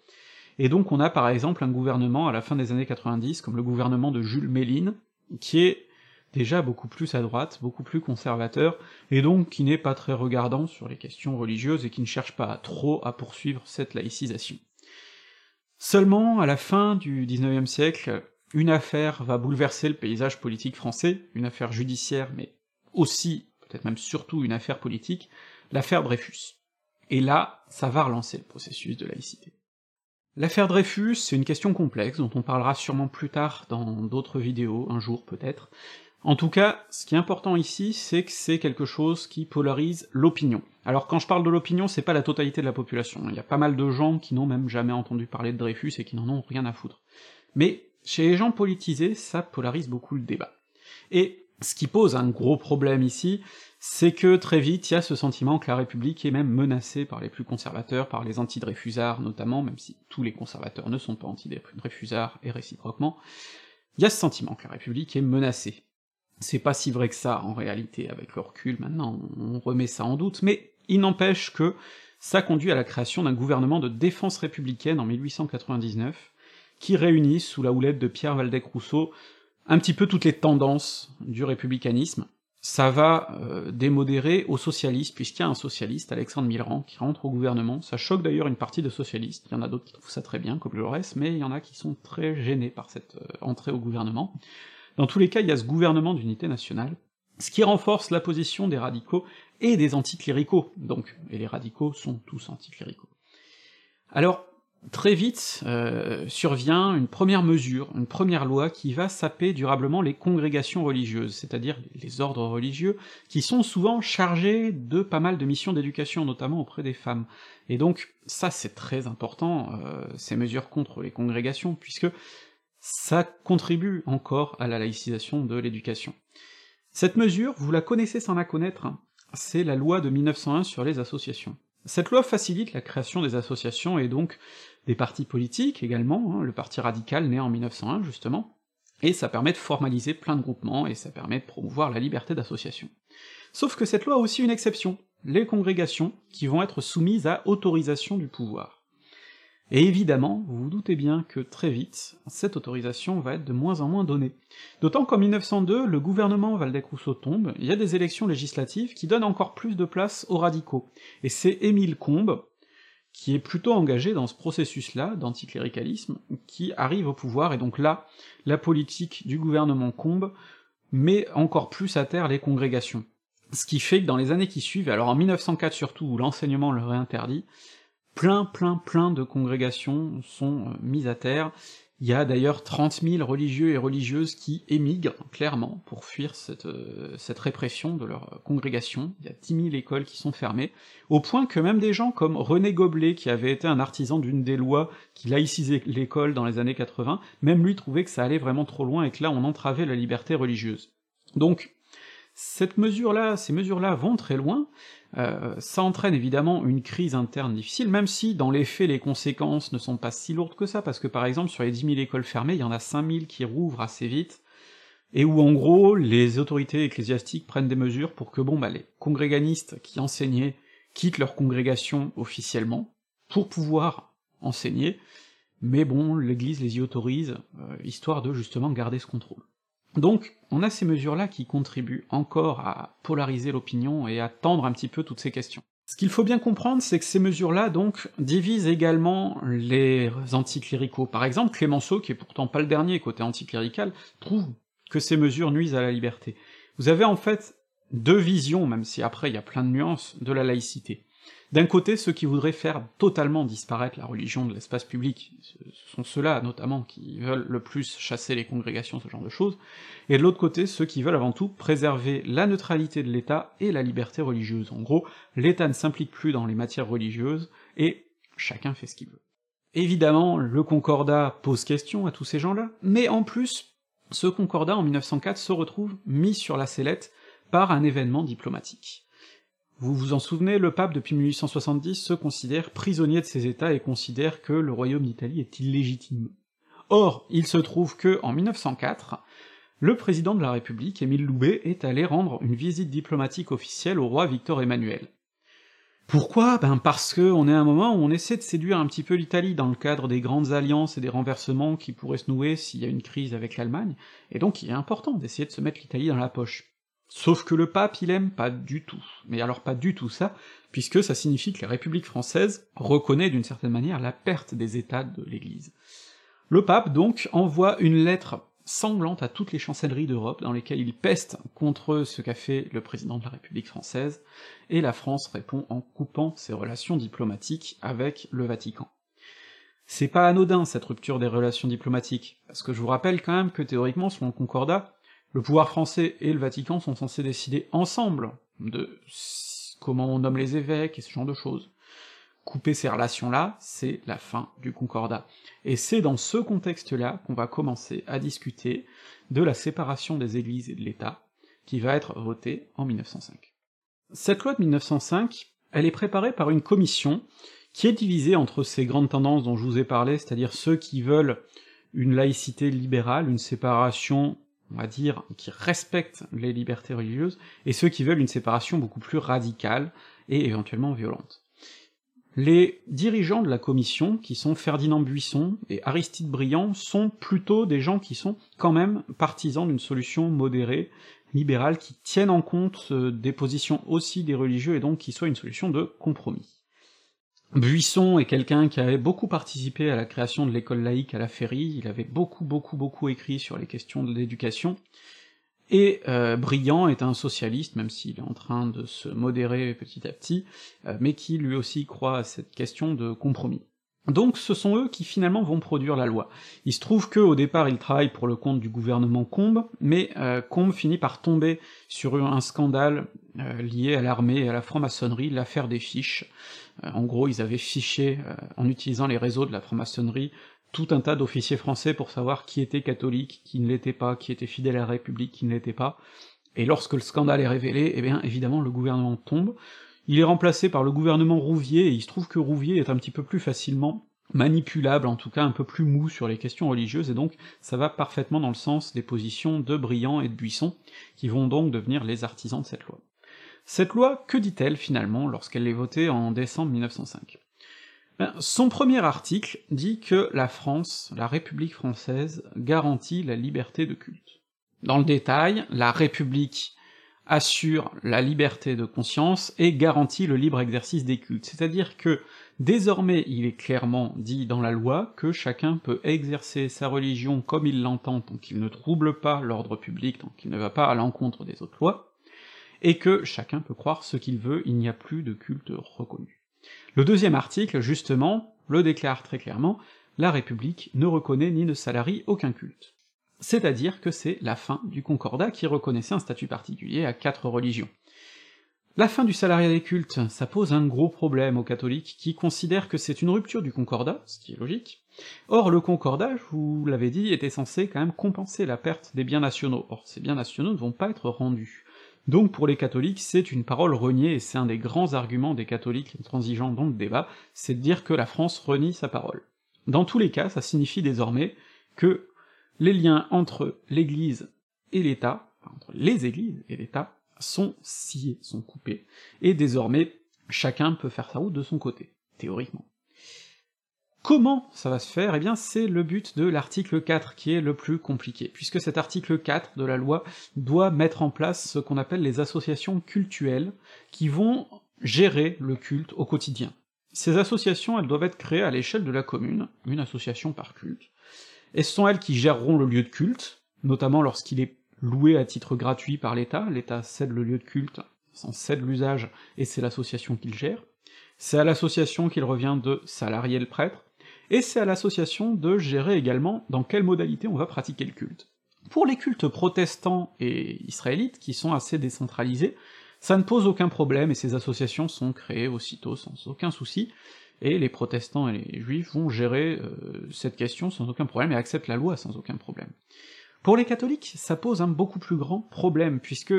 et donc on a par exemple un gouvernement à la fin des années 90, comme le gouvernement de Jules Méline, qui est déjà beaucoup plus à droite, beaucoup plus conservateur, et donc qui n'est pas très regardant sur les questions religieuses et qui ne cherche pas trop à poursuivre cette laïcisation. Seulement, à la fin du XIXe siècle, une affaire va bouleverser le paysage politique français, une affaire judiciaire, mais aussi, peut-être même surtout une affaire politique, l'affaire Dreyfus. Et là, ça va relancer le processus de laïcité. L'affaire Dreyfus, c'est une question complexe, dont on parlera sûrement plus tard dans d'autres vidéos, un jour peut-être, en tout cas, ce qui est important ici, c'est que c'est quelque chose qui polarise l'opinion. Alors quand je parle de l'opinion, c'est pas la totalité de la population, il y a pas mal de gens qui n'ont même jamais entendu parler de Dreyfus et qui n'en ont rien à foutre. Mais chez les gens politisés, ça polarise beaucoup le débat. Et ce qui pose un gros problème ici, c'est que très vite, il y a ce sentiment que la République est même menacée par les plus conservateurs, par les anti-Dreyfusards notamment, même si tous les conservateurs ne sont pas anti-Dreyfusards et réciproquement, il y a ce sentiment que la République est menacée, c'est pas si vrai que ça, en réalité, avec le recul, maintenant on remet ça en doute, mais il n'empêche que ça conduit à la création d'un gouvernement de défense républicaine en 1899, qui réunit, sous la houlette de Pierre Valdec-Rousseau, un petit peu toutes les tendances du républicanisme. Ça va euh, démodérer aux socialistes, puisqu'il y a un socialiste, Alexandre Millerand, qui rentre au gouvernement. Ça choque d'ailleurs une partie de socialistes, il y en a d'autres qui trouvent ça très bien, comme Jaurès, mais il y en a qui sont très gênés par cette euh, entrée au gouvernement. Dans tous les cas, il y a ce gouvernement d'unité nationale, ce qui renforce la position des radicaux et des anticléricaux, donc, et les radicaux sont tous anticléricaux. Alors, très vite euh, survient une première mesure, une première loi qui va saper durablement les congrégations religieuses, c'est-à-dire les ordres religieux, qui sont souvent chargés de pas mal de missions d'éducation, notamment auprès des femmes. Et donc ça c'est très important, euh, ces mesures contre les congrégations, puisque ça contribue encore à la laïcisation de l'éducation. Cette mesure, vous la connaissez sans la connaître, c'est la loi de 1901 sur les associations. Cette loi facilite la création des associations et donc des partis politiques également, hein, le parti radical né en 1901 justement, et ça permet de formaliser plein de groupements, et ça permet de promouvoir la liberté d'association. Sauf que cette loi a aussi une exception, les congrégations, qui vont être soumises à autorisation du pouvoir. Et évidemment, vous vous doutez bien que très vite, cette autorisation va être de moins en moins donnée. D'autant qu'en 1902, le gouvernement Valdec-Rousseau tombe, il y a des élections législatives qui donnent encore plus de place aux radicaux. Et c'est Émile Combes, qui est plutôt engagé dans ce processus-là d'anticléricalisme, qui arrive au pouvoir, et donc là, la politique du gouvernement Combes met encore plus à terre les congrégations. Ce qui fait que dans les années qui suivent, alors en 1904 surtout, où l'enseignement leur est interdit, plein, plein, plein de congrégations sont euh, mises à terre. Il y a d'ailleurs 30 000 religieux et religieuses qui émigrent, clairement, pour fuir cette, euh, cette répression de leur euh, congrégation. Il y a 10 000 écoles qui sont fermées, au point que même des gens comme René Goblet, qui avait été un artisan d'une des lois qui laïcisait l'école dans les années 80, même lui trouvait que ça allait vraiment trop loin et que là on entravait la liberté religieuse. Donc, cette mesure-là, ces mesures-là vont très loin, euh, ça entraîne évidemment une crise interne difficile, même si dans les faits les conséquences ne sont pas si lourdes que ça, parce que par exemple sur les 10 000 écoles fermées, il y en a 5 000 qui rouvrent assez vite, et où en gros les autorités ecclésiastiques prennent des mesures pour que bon bah les congréganistes qui enseignaient quittent leur congrégation officiellement, pour pouvoir enseigner, mais bon, l'Église les y autorise, euh, histoire de justement garder ce contrôle. Donc, on a ces mesures-là qui contribuent encore à polariser l'opinion et à tendre un petit peu toutes ces questions. Ce qu'il faut bien comprendre, c'est que ces mesures-là, donc, divisent également les anticléricaux. Par exemple, Clémenceau, qui est pourtant pas le dernier côté anticlérical, trouve que ces mesures nuisent à la liberté. Vous avez en fait deux visions, même si après il y a plein de nuances, de la laïcité. D'un côté, ceux qui voudraient faire totalement disparaître la religion de l'espace public, ce sont ceux-là notamment qui veulent le plus chasser les congrégations, ce genre de choses, et de l'autre côté, ceux qui veulent avant tout préserver la neutralité de l'État et la liberté religieuse. En gros, l'État ne s'implique plus dans les matières religieuses, et chacun fait ce qu'il veut. Évidemment, le concordat pose question à tous ces gens-là, mais en plus, ce concordat en 1904 se retrouve mis sur la sellette par un événement diplomatique. Vous vous en souvenez, le pape, depuis 1870, se considère prisonnier de ses États et considère que le royaume d'Italie est illégitime. Or, il se trouve que, en 1904, le président de la République, Émile Loubet, est allé rendre une visite diplomatique officielle au roi Victor Emmanuel. Pourquoi? Ben parce que on est à un moment où on essaie de séduire un petit peu l'Italie dans le cadre des grandes alliances et des renversements qui pourraient se nouer s'il y a une crise avec l'Allemagne, et donc il est important d'essayer de se mettre l'Italie dans la poche. Sauf que le pape, il aime pas du tout. Mais alors pas du tout ça, puisque ça signifie que la République française reconnaît d'une certaine manière la perte des États de l'Église. Le pape, donc, envoie une lettre sanglante à toutes les chancelleries d'Europe, dans lesquelles il peste contre ce qu'a fait le président de la République française, et la France répond en coupant ses relations diplomatiques avec le Vatican. C'est pas anodin cette rupture des relations diplomatiques, parce que je vous rappelle quand même que théoriquement, selon le Concordat, le pouvoir français et le Vatican sont censés décider ensemble de comment on nomme les évêques et ce genre de choses. Couper ces relations-là, c'est la fin du concordat. Et c'est dans ce contexte-là qu'on va commencer à discuter de la séparation des églises et de l'État, qui va être votée en 1905. Cette loi de 1905, elle est préparée par une commission qui est divisée entre ces grandes tendances dont je vous ai parlé, c'est-à-dire ceux qui veulent une laïcité libérale, une séparation on va dire, qui respectent les libertés religieuses, et ceux qui veulent une séparation beaucoup plus radicale et éventuellement violente. Les dirigeants de la commission, qui sont Ferdinand Buisson et Aristide Briand, sont plutôt des gens qui sont quand même partisans d'une solution modérée, libérale, qui tienne en compte euh, des positions aussi des religieux, et donc qui soit une solution de compromis. Buisson est quelqu'un qui avait beaucoup participé à la création de l'école laïque à la Féerie, il avait beaucoup beaucoup beaucoup écrit sur les questions de l'éducation, et euh, Briand est un socialiste, même s'il est en train de se modérer petit à petit, euh, mais qui lui aussi croit à cette question de compromis. Donc ce sont eux qui finalement vont produire la loi. Il se trouve que au départ ils travaillent pour le compte du gouvernement Combes, mais euh, Combes finit par tomber sur un scandale lié à l'armée et à la franc-maçonnerie, l'affaire des fiches. Euh, en gros, ils avaient fiché, en utilisant les réseaux de la franc-maçonnerie, tout un tas d'officiers français pour savoir qui était catholique, qui ne l'était pas, qui était fidèle à la République, qui ne l'était pas. Et lorsque le scandale est révélé, eh bien évidemment le gouvernement tombe, il est remplacé par le gouvernement Rouvier, et il se trouve que Rouvier est un petit peu plus facilement manipulable, en tout cas un peu plus mou sur les questions religieuses, et donc ça va parfaitement dans le sens des positions de Briand et de Buisson, qui vont donc devenir les artisans de cette loi. Cette loi, que dit-elle finalement lorsqu'elle est votée en décembre 1905 ben, Son premier article dit que la France, la République française, garantit la liberté de culte. Dans le détail, la République assure la liberté de conscience et garantit le libre exercice des cultes. C'est-à-dire que désormais il est clairement dit dans la loi que chacun peut exercer sa religion comme il l'entend tant qu'il ne trouble pas l'ordre public, tant qu'il ne va pas à l'encontre des autres lois, et que chacun peut croire ce qu'il veut, il n'y a plus de culte reconnu. Le deuxième article, justement, le déclare très clairement, la République ne reconnaît ni ne salarie aucun culte c'est-à-dire que c'est la fin du concordat qui reconnaissait un statut particulier à quatre religions. La fin du salariat des cultes, ça pose un gros problème aux catholiques qui considèrent que c'est une rupture du concordat, ce qui est logique. Or, le concordat, je vous l'avais dit, était censé quand même compenser la perte des biens nationaux. Or, ces biens nationaux ne vont pas être rendus. Donc pour les catholiques, c'est une parole reniée, et c'est un des grands arguments des catholiques transigeants dans le débat, c'est de dire que la France renie sa parole. Dans tous les cas, ça signifie désormais que les liens entre l'Église et l'État, entre les Églises et l'État, sont sciés, sont coupés, et désormais, chacun peut faire sa route de son côté, théoriquement. Comment ça va se faire? Eh bien, c'est le but de l'article 4 qui est le plus compliqué, puisque cet article 4 de la loi doit mettre en place ce qu'on appelle les associations cultuelles, qui vont gérer le culte au quotidien. Ces associations, elles doivent être créées à l'échelle de la commune, une association par culte, et ce sont elles qui géreront le lieu de culte, notamment lorsqu'il est loué à titre gratuit par l'État, l'État cède le lieu de culte, s'en cède l'usage, et c'est l'association qui le gère. C'est à l'association qu'il revient de salarier le prêtre, et c'est à l'association de gérer également dans quelle modalité on va pratiquer le culte. Pour les cultes protestants et israélites, qui sont assez décentralisés, ça ne pose aucun problème, et ces associations sont créées aussitôt sans aucun souci, et les protestants et les juifs vont gérer euh, cette question sans aucun problème et acceptent la loi sans aucun problème. Pour les catholiques, ça pose un beaucoup plus grand problème, puisque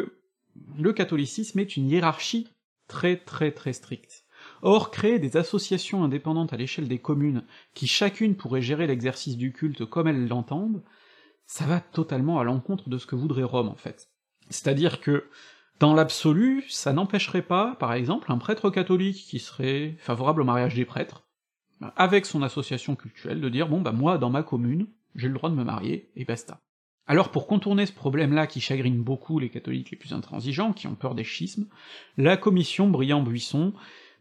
le catholicisme est une hiérarchie très très très stricte. Or, créer des associations indépendantes à l'échelle des communes, qui chacune pourrait gérer l'exercice du culte comme elles l'entendent, ça va totalement à l'encontre de ce que voudrait Rome, en fait. C'est-à-dire que dans l'absolu, ça n'empêcherait pas, par exemple, un prêtre catholique qui serait favorable au mariage des prêtres, avec son association cultuelle, de dire bon bah moi, dans ma commune, j'ai le droit de me marier, et basta. Alors pour contourner ce problème-là qui chagrine beaucoup les catholiques les plus intransigeants, qui ont peur des schismes, la commission Briand-Buisson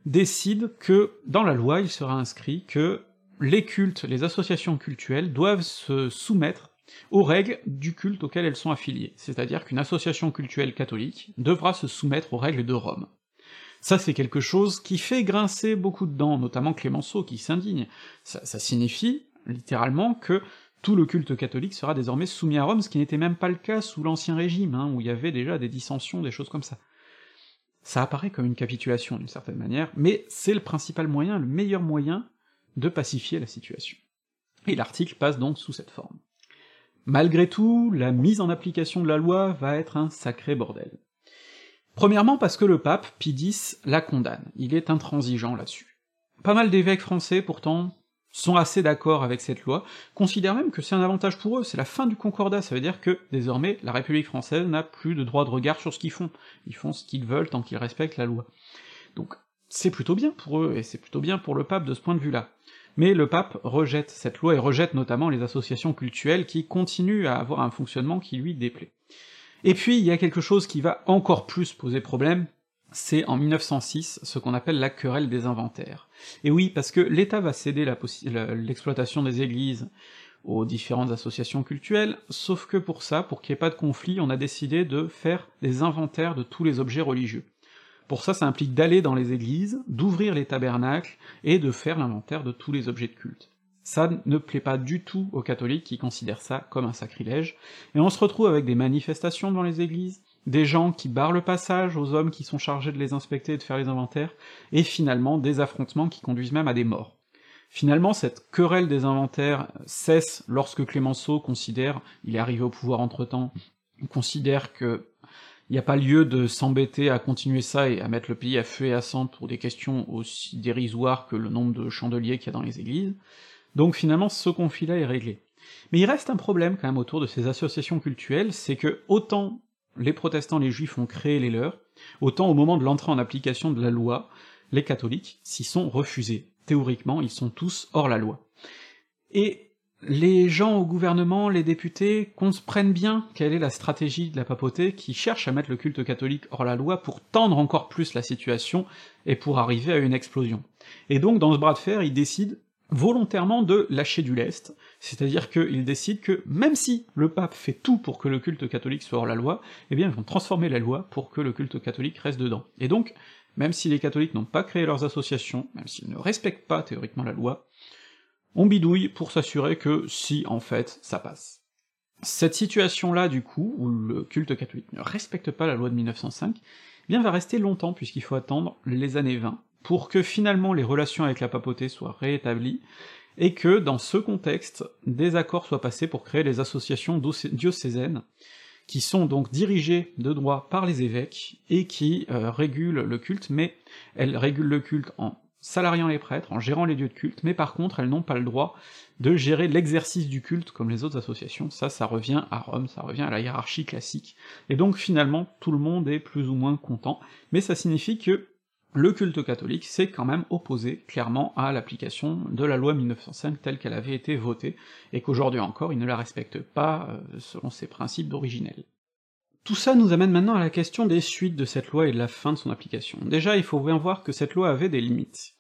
décide que, dans la loi, il sera inscrit que les cultes, les associations cultuelles doivent se soumettre aux règles du culte auquel elles sont affiliées, c'est-à-dire qu'une association cultuelle catholique devra se soumettre aux règles de Rome. Ça, c'est quelque chose qui fait grincer beaucoup de dents, notamment Clémenceau, qui s'indigne. Ça, signifie, littéralement, que tout le culte catholique sera désormais soumis à Rome, ce qui n'était même pas le cas sous l'Ancien Régime, hein, où il y avait déjà des dissensions, des choses comme ça. Ça apparaît comme une capitulation d'une certaine manière, mais c'est le principal moyen, le meilleur moyen de pacifier la situation. Et l'article passe donc sous cette forme. Malgré tout, la mise en application de la loi va être un sacré bordel. Premièrement parce que le pape, Pie X, la condamne, il est intransigeant là-dessus. Pas mal d'évêques français, pourtant, sont assez d'accord avec cette loi, considèrent même que c'est un avantage pour eux, c'est la fin du concordat, ça veut dire que, désormais, la République française n'a plus de droit de regard sur ce qu'ils font, ils font ce qu'ils veulent tant qu'ils respectent la loi. Donc, c'est plutôt bien pour eux, et c'est plutôt bien pour le pape de ce point de vue-là mais le pape rejette cette loi et rejette notamment les associations cultuelles qui continuent à avoir un fonctionnement qui lui déplaît. Et puis il y a quelque chose qui va encore plus poser problème, c'est en 1906 ce qu'on appelle la querelle des inventaires. Et oui, parce que l'État va céder l'exploitation des églises aux différentes associations cultuelles, sauf que pour ça, pour qu'il n'y ait pas de conflit, on a décidé de faire des inventaires de tous les objets religieux. Pour ça, ça implique d'aller dans les églises, d'ouvrir les tabernacles, et de faire l'inventaire de tous les objets de culte. Ça ne plaît pas du tout aux catholiques qui considèrent ça comme un sacrilège, et on se retrouve avec des manifestations dans les églises, des gens qui barrent le passage aux hommes qui sont chargés de les inspecter et de faire les inventaires, et finalement des affrontements qui conduisent même à des morts. Finalement, cette querelle des inventaires cesse lorsque Clémenceau considère, il est arrivé au pouvoir entre-temps, considère que il n'y a pas lieu de s'embêter à continuer ça et à mettre le pays à feu et à sang pour des questions aussi dérisoires que le nombre de chandeliers qu'il y a dans les églises, donc finalement ce conflit-là est réglé. Mais il reste un problème quand même autour de ces associations cultuelles, c'est que autant les protestants, les juifs ont créé les leurs, autant au moment de l'entrée en application de la loi, les catholiques s'y sont refusés. Théoriquement, ils sont tous hors la loi. Et les gens au gouvernement, les députés, comprennent bien quelle est la stratégie de la papauté qui cherche à mettre le culte catholique hors la loi pour tendre encore plus la situation et pour arriver à une explosion. Et donc dans ce bras de fer, ils décident volontairement de lâcher du lest, c'est-à-dire qu'ils décident que même si le pape fait tout pour que le culte catholique soit hors la loi, eh bien ils vont transformer la loi pour que le culte catholique reste dedans. Et donc, même si les catholiques n'ont pas créé leurs associations, même s'ils ne respectent pas théoriquement la loi, on bidouille pour s'assurer que si, en fait, ça passe. Cette situation-là, du coup, où le culte catholique ne respecte pas la loi de 1905, eh bien va rester longtemps, puisqu'il faut attendre les années 20, pour que finalement les relations avec la papauté soient réétablies, et que, dans ce contexte, des accords soient passés pour créer les associations diocésaines, qui sont donc dirigées de droit par les évêques, et qui euh, régulent le culte, mais elles régulent le culte en salariant les prêtres, en gérant les lieux de culte, mais par contre elles n'ont pas le droit de gérer l'exercice du culte comme les autres associations, ça ça revient à Rome, ça revient à la hiérarchie classique, et donc finalement tout le monde est plus ou moins content, mais ça signifie que le culte catholique s'est quand même opposé clairement à l'application de la loi 1905 telle qu'elle avait été votée, et qu'aujourd'hui encore il ne la respecte pas euh, selon ses principes originels. Tout ça nous amène maintenant à la question des suites de cette loi et de la fin de son application. Déjà, il faut bien voir que cette loi avait des limites.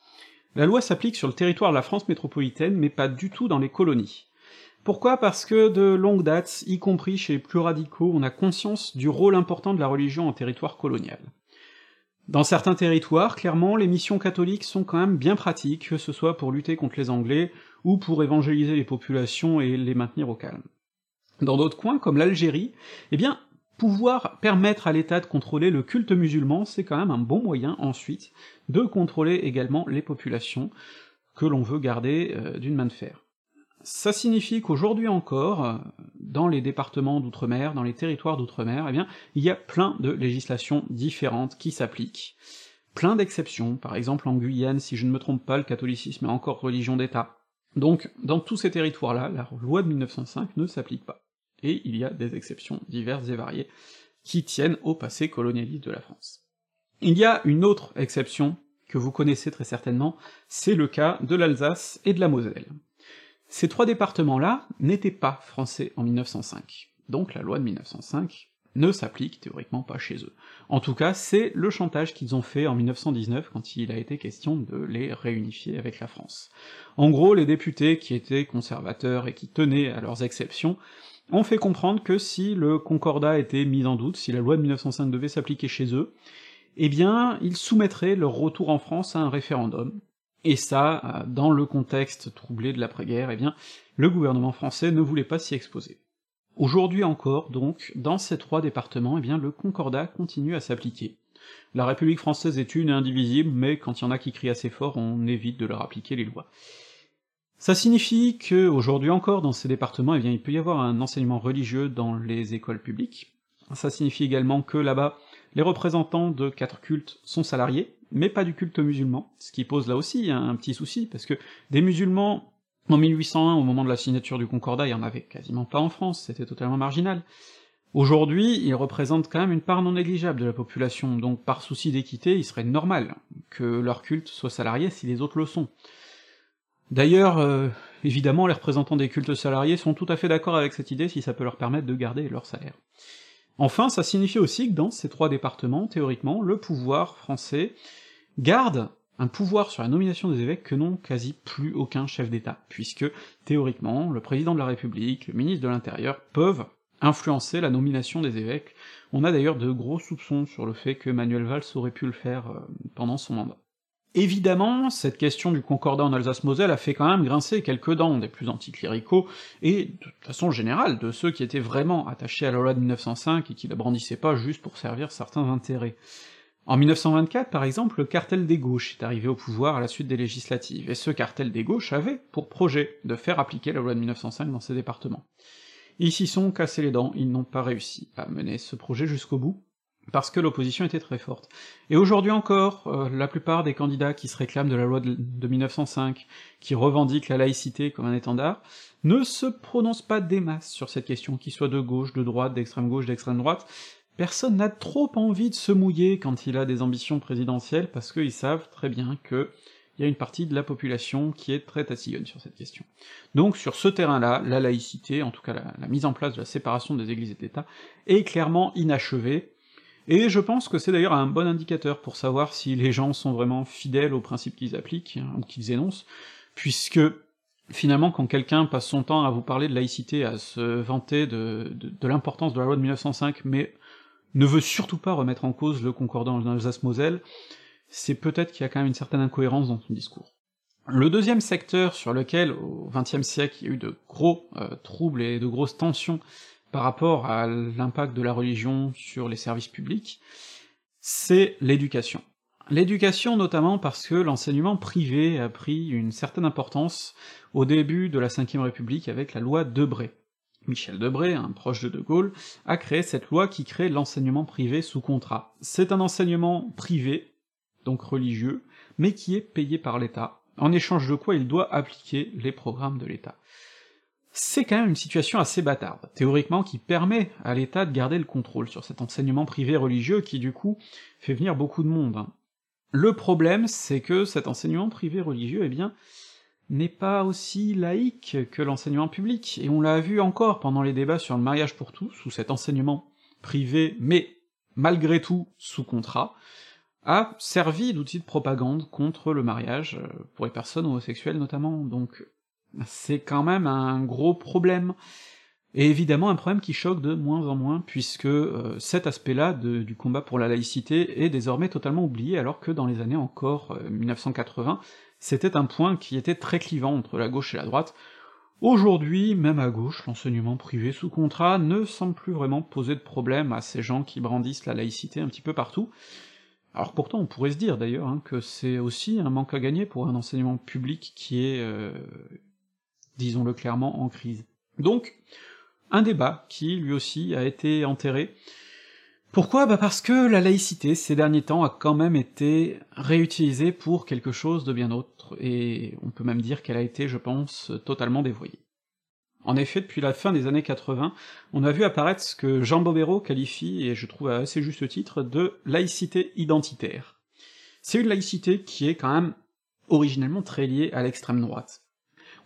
La loi s'applique sur le territoire de la France métropolitaine, mais pas du tout dans les colonies. Pourquoi? Parce que de longue date, y compris chez les plus radicaux, on a conscience du rôle important de la religion en territoire colonial. Dans certains territoires, clairement, les missions catholiques sont quand même bien pratiques, que ce soit pour lutter contre les Anglais, ou pour évangéliser les populations et les maintenir au calme. Dans d'autres coins, comme l'Algérie, eh bien, pouvoir permettre à l'État de contrôler le culte musulman, c'est quand même un bon moyen ensuite de contrôler également les populations que l'on veut garder euh, d'une main de fer. Ça signifie qu'aujourd'hui encore, dans les départements d'outre-mer, dans les territoires d'outre-mer, eh bien, il y a plein de législations différentes qui s'appliquent, plein d'exceptions, par exemple en Guyane, si je ne me trompe pas, le catholicisme est encore religion d'État. Donc, dans tous ces territoires-là, la loi de 1905 ne s'applique pas et il y a des exceptions diverses et variées qui tiennent au passé colonialiste de la France. Il y a une autre exception que vous connaissez très certainement, c'est le cas de l'Alsace et de la Moselle. Ces trois départements-là n'étaient pas français en 1905, donc la loi de 1905 ne s'applique théoriquement pas chez eux. En tout cas, c'est le chantage qu'ils ont fait en 1919 quand il a été question de les réunifier avec la France. En gros, les députés qui étaient conservateurs et qui tenaient à leurs exceptions on fait comprendre que si le concordat était mis en doute, si la loi de 1905 devait s'appliquer chez eux, eh bien, ils soumettraient leur retour en France à un référendum, et ça, euh, dans le contexte troublé de l'après-guerre, eh bien, le gouvernement français ne voulait pas s'y exposer. Aujourd'hui encore, donc, dans ces trois départements, eh bien, le concordat continue à s'appliquer. La République française est une et indivisible, mais quand il y en a qui crient assez fort, on évite de leur appliquer les lois. Ça signifie que, aujourd'hui encore, dans ces départements, eh bien, il peut y avoir un enseignement religieux dans les écoles publiques. Ça signifie également que là-bas, les représentants de quatre cultes sont salariés, mais pas du culte musulman, ce qui pose là aussi un petit souci, parce que des musulmans, en 1801, au moment de la signature du Concordat, il y en avait quasiment pas en France, c'était totalement marginal. Aujourd'hui, ils représentent quand même une part non négligeable de la population, donc par souci d'équité, il serait normal que leur culte soit salarié si les autres le sont. D'ailleurs, euh, évidemment, les représentants des cultes salariés sont tout à fait d'accord avec cette idée si ça peut leur permettre de garder leur salaire. Enfin, ça signifie aussi que dans ces trois départements, théoriquement, le pouvoir français garde un pouvoir sur la nomination des évêques que n'ont quasi plus aucun chef d'État, puisque, théoriquement, le président de la République, le ministre de l'Intérieur peuvent influencer la nomination des évêques. On a d'ailleurs de gros soupçons sur le fait que Manuel Valls aurait pu le faire euh, pendant son mandat. Évidemment, cette question du concordat en Alsace-Moselle a fait quand même grincer quelques dents des plus anticléricaux, et de façon générale, de ceux qui étaient vraiment attachés à la loi de 1905 et qui la brandissaient pas juste pour servir certains intérêts. En 1924, par exemple, le cartel des gauches est arrivé au pouvoir à la suite des législatives, et ce cartel des gauches avait pour projet de faire appliquer la loi de 1905 dans ces départements. Ils s'y sont cassés les dents, ils n'ont pas réussi à mener ce projet jusqu'au bout, parce que l'opposition était très forte. Et aujourd'hui encore, euh, la plupart des candidats qui se réclament de la loi de, de 1905, qui revendiquent la laïcité comme un étendard, ne se prononcent pas des masses sur cette question, qu'ils soient de gauche, de droite, d'extrême gauche, d'extrême droite, personne n'a trop envie de se mouiller quand il a des ambitions présidentielles, parce qu'ils savent très bien que il y a une partie de la population qui est très tassillonne sur cette question. Donc sur ce terrain-là, la laïcité, en tout cas la, la mise en place de la séparation des églises et de l'État, est clairement inachevée, et je pense que c'est d'ailleurs un bon indicateur pour savoir si les gens sont vraiment fidèles aux principes qu'ils appliquent, hein, ou qu'ils énoncent, puisque finalement quand quelqu'un passe son temps à vous parler de laïcité, à se vanter de, l'importance de la loi de 1905, mais ne veut surtout pas remettre en cause le concordant d'Alsace-Moselle, c'est peut-être qu'il y a quand même une certaine incohérence dans son discours. Le deuxième secteur sur lequel, au XXe siècle, il y a eu de gros euh, troubles et de grosses tensions par rapport à l'impact de la religion sur les services publics, c'est l'éducation. L'éducation notamment parce que l'enseignement privé a pris une certaine importance au début de la Ve République avec la loi Debré. Michel Debré, un proche de De Gaulle, a créé cette loi qui crée l'enseignement privé sous contrat. C'est un enseignement privé, donc religieux, mais qui est payé par l'État, en échange de quoi il doit appliquer les programmes de l'État c'est quand même une situation assez bâtarde, théoriquement qui permet à l'État de garder le contrôle sur cet enseignement privé religieux qui du coup fait venir beaucoup de monde. Hein. Le problème, c'est que cet enseignement privé religieux, eh bien, n'est pas aussi laïque que l'enseignement public, et on l'a vu encore pendant les débats sur le mariage pour tous, où cet enseignement privé, mais malgré tout sous contrat, a servi d'outil de propagande contre le mariage, euh, pour les personnes homosexuelles notamment, donc c'est quand même un gros problème. Et évidemment un problème qui choque de moins en moins, puisque euh, cet aspect-là du combat pour la laïcité est désormais totalement oublié, alors que dans les années encore 1980, euh, c'était un point qui était très clivant entre la gauche et la droite. Aujourd'hui, même à gauche, l'enseignement privé sous contrat ne semble plus vraiment poser de problème à ces gens qui brandissent la laïcité un petit peu partout. Alors pourtant, on pourrait se dire d'ailleurs hein, que c'est aussi un manque à gagner pour un enseignement public qui est euh, disons-le clairement, en crise. Donc, un débat qui, lui aussi, a été enterré. Pourquoi? Bah parce que la laïcité, ces derniers temps, a quand même été réutilisée pour quelque chose de bien autre, et on peut même dire qu'elle a été, je pense, totalement dévoyée. En effet, depuis la fin des années 80, on a vu apparaître ce que Jean Bobéro qualifie, et je trouve à assez juste titre, de laïcité identitaire. C'est une laïcité qui est quand même originellement très liée à l'extrême droite.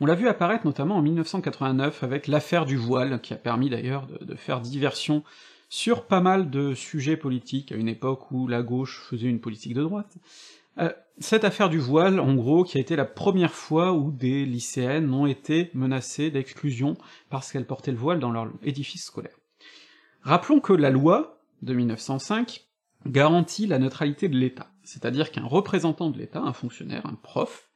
On l'a vu apparaître notamment en 1989 avec l'affaire du voile, qui a permis d'ailleurs de, faire diversion sur pas mal de sujets politiques à une époque où la gauche faisait une politique de droite. Euh, cette affaire du voile, en gros, qui a été la première fois où des lycéennes ont été menacées d'exclusion parce qu'elles portaient le voile dans leur édifice scolaire. Rappelons que la loi de 1905 garantit la neutralité de l'État, c'est-à-dire qu'un représentant de l'État, un fonctionnaire, un prof,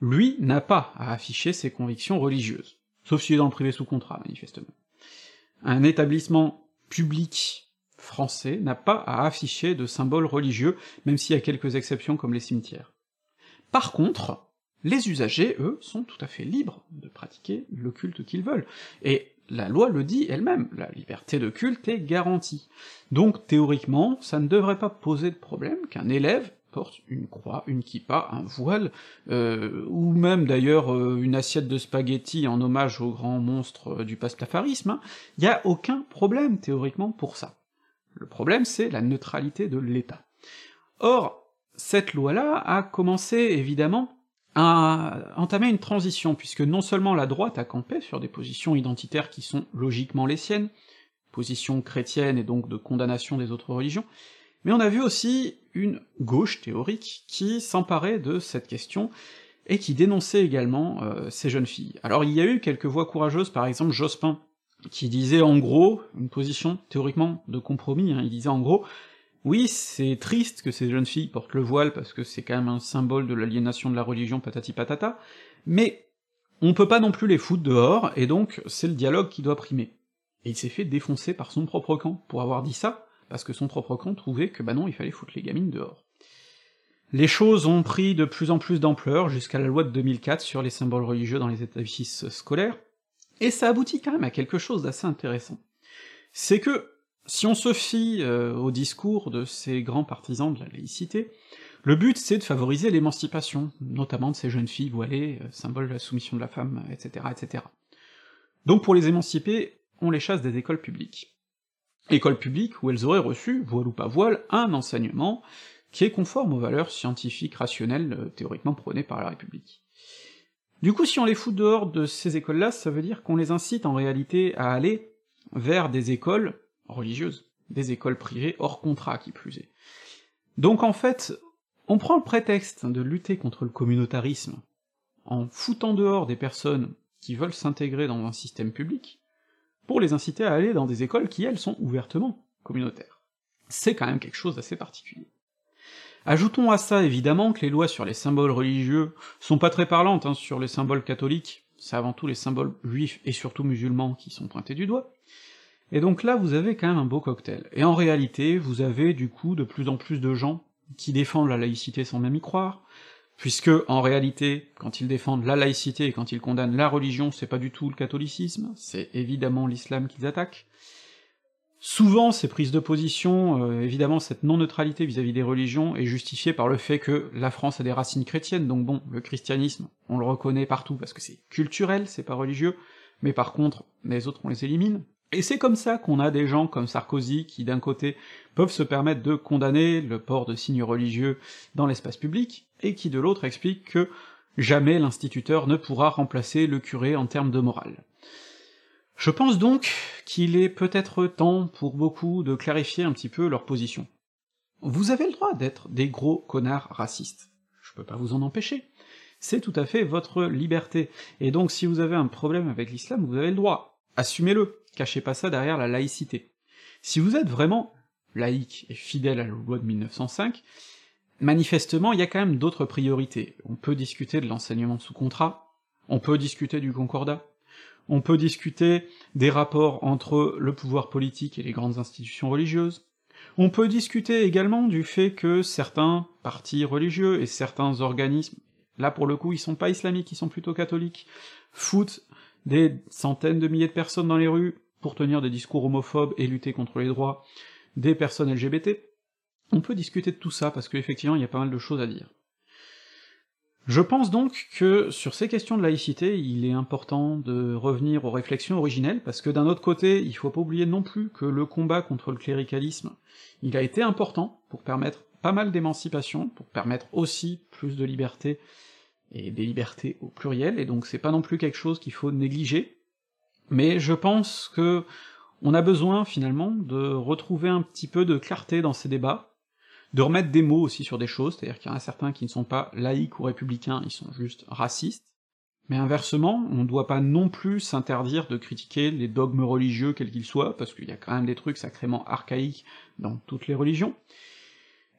lui n'a pas à afficher ses convictions religieuses, sauf s'il est dans le privé sous contrat, manifestement. Un établissement public français n'a pas à afficher de symboles religieux, même s'il y a quelques exceptions comme les cimetières. Par contre, les usagers, eux, sont tout à fait libres de pratiquer le culte qu'ils veulent, et la loi le dit elle-même, la liberté de culte est garantie. Donc théoriquement, ça ne devrait pas poser de problème qu'un élève porte une croix, une kippa, un voile, euh, ou même d'ailleurs euh, une assiette de spaghettis en hommage au grand monstre euh, du pastafarisme, hein, il n'y a aucun problème théoriquement pour ça. Le problème c'est la neutralité de l'État. Or, cette loi-là a commencé évidemment à entamer une transition, puisque non seulement la droite a campé sur des positions identitaires qui sont logiquement les siennes, positions chrétiennes et donc de condamnation des autres religions, mais on a vu aussi une gauche théorique qui s'emparait de cette question et qui dénonçait également euh, ces jeunes filles. Alors il y a eu quelques voix courageuses, par exemple Jospin, qui disait en gros, une position théoriquement de compromis, hein, il disait en gros, oui, c'est triste que ces jeunes filles portent le voile parce que c'est quand même un symbole de l'aliénation de la religion patati patata, mais on peut pas non plus les foutre dehors, et donc c'est le dialogue qui doit primer. Et il s'est fait défoncer par son propre camp pour avoir dit ça, parce que son propre camp trouvait que bah non, il fallait foutre les gamines dehors. Les choses ont pris de plus en plus d'ampleur jusqu'à la loi de 2004 sur les symboles religieux dans les établissements scolaires, et ça aboutit quand même à quelque chose d'assez intéressant. C'est que, Si on se fie euh, au discours de ces grands partisans de la laïcité, le but c'est de favoriser l'émancipation, notamment de ces jeunes filles voilées, euh, symbole de la soumission de la femme, etc., etc. Donc pour les émanciper, on les chasse des écoles publiques. Écoles publiques où elles auraient reçu, voile ou pas voile, un enseignement qui est conforme aux valeurs scientifiques rationnelles euh, théoriquement prônées par la République. Du coup, si on les fout dehors de ces écoles-là, ça veut dire qu'on les incite en réalité à aller vers des écoles religieuses, des écoles privées hors contrat qui plus est. Donc en fait, on prend le prétexte de lutter contre le communautarisme en foutant dehors des personnes qui veulent s'intégrer dans un système public, pour les inciter à aller dans des écoles qui, elles, sont ouvertement communautaires. C'est quand même quelque chose d'assez particulier. Ajoutons à ça évidemment que les lois sur les symboles religieux sont pas très parlantes hein, sur les symboles catholiques, c'est avant tout les symboles juifs et surtout musulmans qui sont pointés du doigt, et donc là vous avez quand même un beau cocktail. Et en réalité, vous avez du coup de plus en plus de gens qui défendent la laïcité sans même y croire, puisque en réalité, quand ils défendent la laïcité et quand ils condamnent la religion, c'est pas du tout le catholicisme, c'est évidemment l'islam qu'ils attaquent, Souvent, ces prises de position, euh, évidemment cette non-neutralité vis-à-vis des religions, est justifiée par le fait que la France a des racines chrétiennes, donc bon, le christianisme, on le reconnaît partout parce que c'est culturel, c'est pas religieux, mais par contre, les autres on les élimine. Et c'est comme ça qu'on a des gens comme Sarkozy qui d'un côté peuvent se permettre de condamner le port de signes religieux dans l'espace public, et qui de l'autre expliquent que jamais l'instituteur ne pourra remplacer le curé en termes de morale. Je pense donc qu'il est peut-être temps pour beaucoup de clarifier un petit peu leur position. Vous avez le droit d'être des gros connards racistes, je peux pas vous en empêcher. C'est tout à fait votre liberté, et donc si vous avez un problème avec l'islam, vous avez le droit. Assumez-le, cachez pas ça derrière la laïcité. Si vous êtes vraiment laïque et fidèle à la loi de 1905, manifestement, il y a quand même d'autres priorités. On peut discuter de l'enseignement sous contrat, on peut discuter du concordat, on peut discuter des rapports entre le pouvoir politique et les grandes institutions religieuses, on peut discuter également du fait que certains partis religieux et certains organismes, là pour le coup ils sont pas islamiques, ils sont plutôt catholiques, foutent des centaines de milliers de personnes dans les rues pour tenir des discours homophobes et lutter contre les droits des personnes LGBT. On peut discuter de tout ça, parce qu'effectivement il y a pas mal de choses à dire. Je pense donc que sur ces questions de laïcité, il est important de revenir aux réflexions originelles, parce que d'un autre côté, il faut pas oublier non plus que le combat contre le cléricalisme, il a été important pour permettre pas mal d'émancipation, pour permettre aussi plus de liberté, et des libertés au pluriel, et donc c'est pas non plus quelque chose qu'il faut négliger, mais je pense que on a besoin finalement de retrouver un petit peu de clarté dans ces débats, de remettre des mots aussi sur des choses, c'est-à-dire qu'il y en a certains qui ne sont pas laïcs ou républicains, ils sont juste racistes, mais inversement, on ne doit pas non plus s'interdire de critiquer les dogmes religieux quels qu'ils soient, parce qu'il y a quand même des trucs sacrément archaïques dans toutes les religions,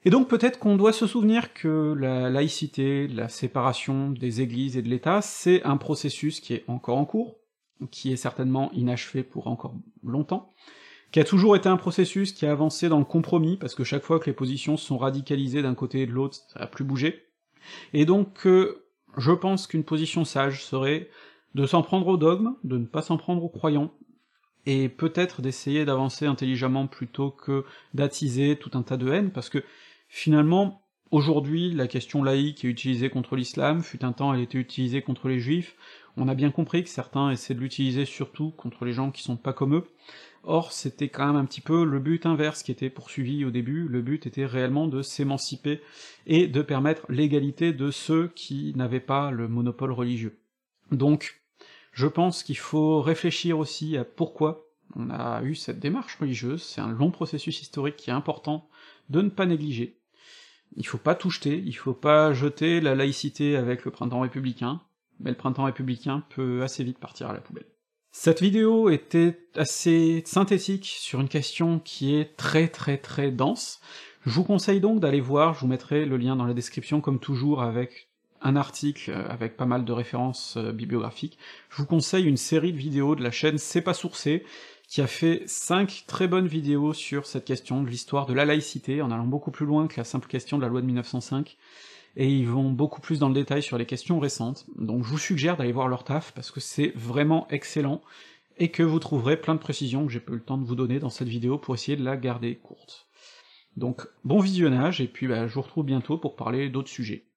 et donc peut-être qu'on doit se souvenir que la laïcité, la séparation des églises et de l'État, c'est un processus qui est encore en cours, qui est certainement inachevé pour encore longtemps, qui a toujours été un processus qui a avancé dans le compromis, parce que chaque fois que les positions sont radicalisées d'un côté et de l'autre, ça a plus bougé. Et donc, euh, je pense qu'une position sage serait de s'en prendre au dogme, de ne pas s'en prendre aux croyants, et peut-être d'essayer d'avancer intelligemment plutôt que d'attiser tout un tas de haine, parce que finalement, aujourd'hui, la question laïque est utilisée contre l'islam, fut un temps elle était utilisée contre les juifs, on a bien compris que certains essaient de l'utiliser surtout contre les gens qui sont pas comme eux, Or, c'était quand même un petit peu le but inverse qui était poursuivi au début, le but était réellement de s'émanciper et de permettre l'égalité de ceux qui n'avaient pas le monopole religieux. Donc, je pense qu'il faut réfléchir aussi à pourquoi on a eu cette démarche religieuse, c'est un long processus historique qui est important de ne pas négliger. Il faut pas tout jeter, il faut pas jeter la laïcité avec le printemps républicain, mais le printemps républicain peut assez vite partir à la poubelle. Cette vidéo était assez synthétique sur une question qui est très très très dense. Je vous conseille donc d'aller voir, je vous mettrai le lien dans la description comme toujours avec un article avec pas mal de références euh, bibliographiques. Je vous conseille une série de vidéos de la chaîne C'est pas sourcé, qui a fait cinq très bonnes vidéos sur cette question de l'histoire de la laïcité, en allant beaucoup plus loin que la simple question de la loi de 1905, et ils vont beaucoup plus dans le détail sur les questions récentes, donc je vous suggère d'aller voir leur taf, parce que c'est vraiment excellent, et que vous trouverez plein de précisions que j'ai pas eu le temps de vous donner dans cette vidéo pour essayer de la garder courte. Donc bon visionnage, et puis bah, je vous retrouve bientôt pour parler d'autres sujets.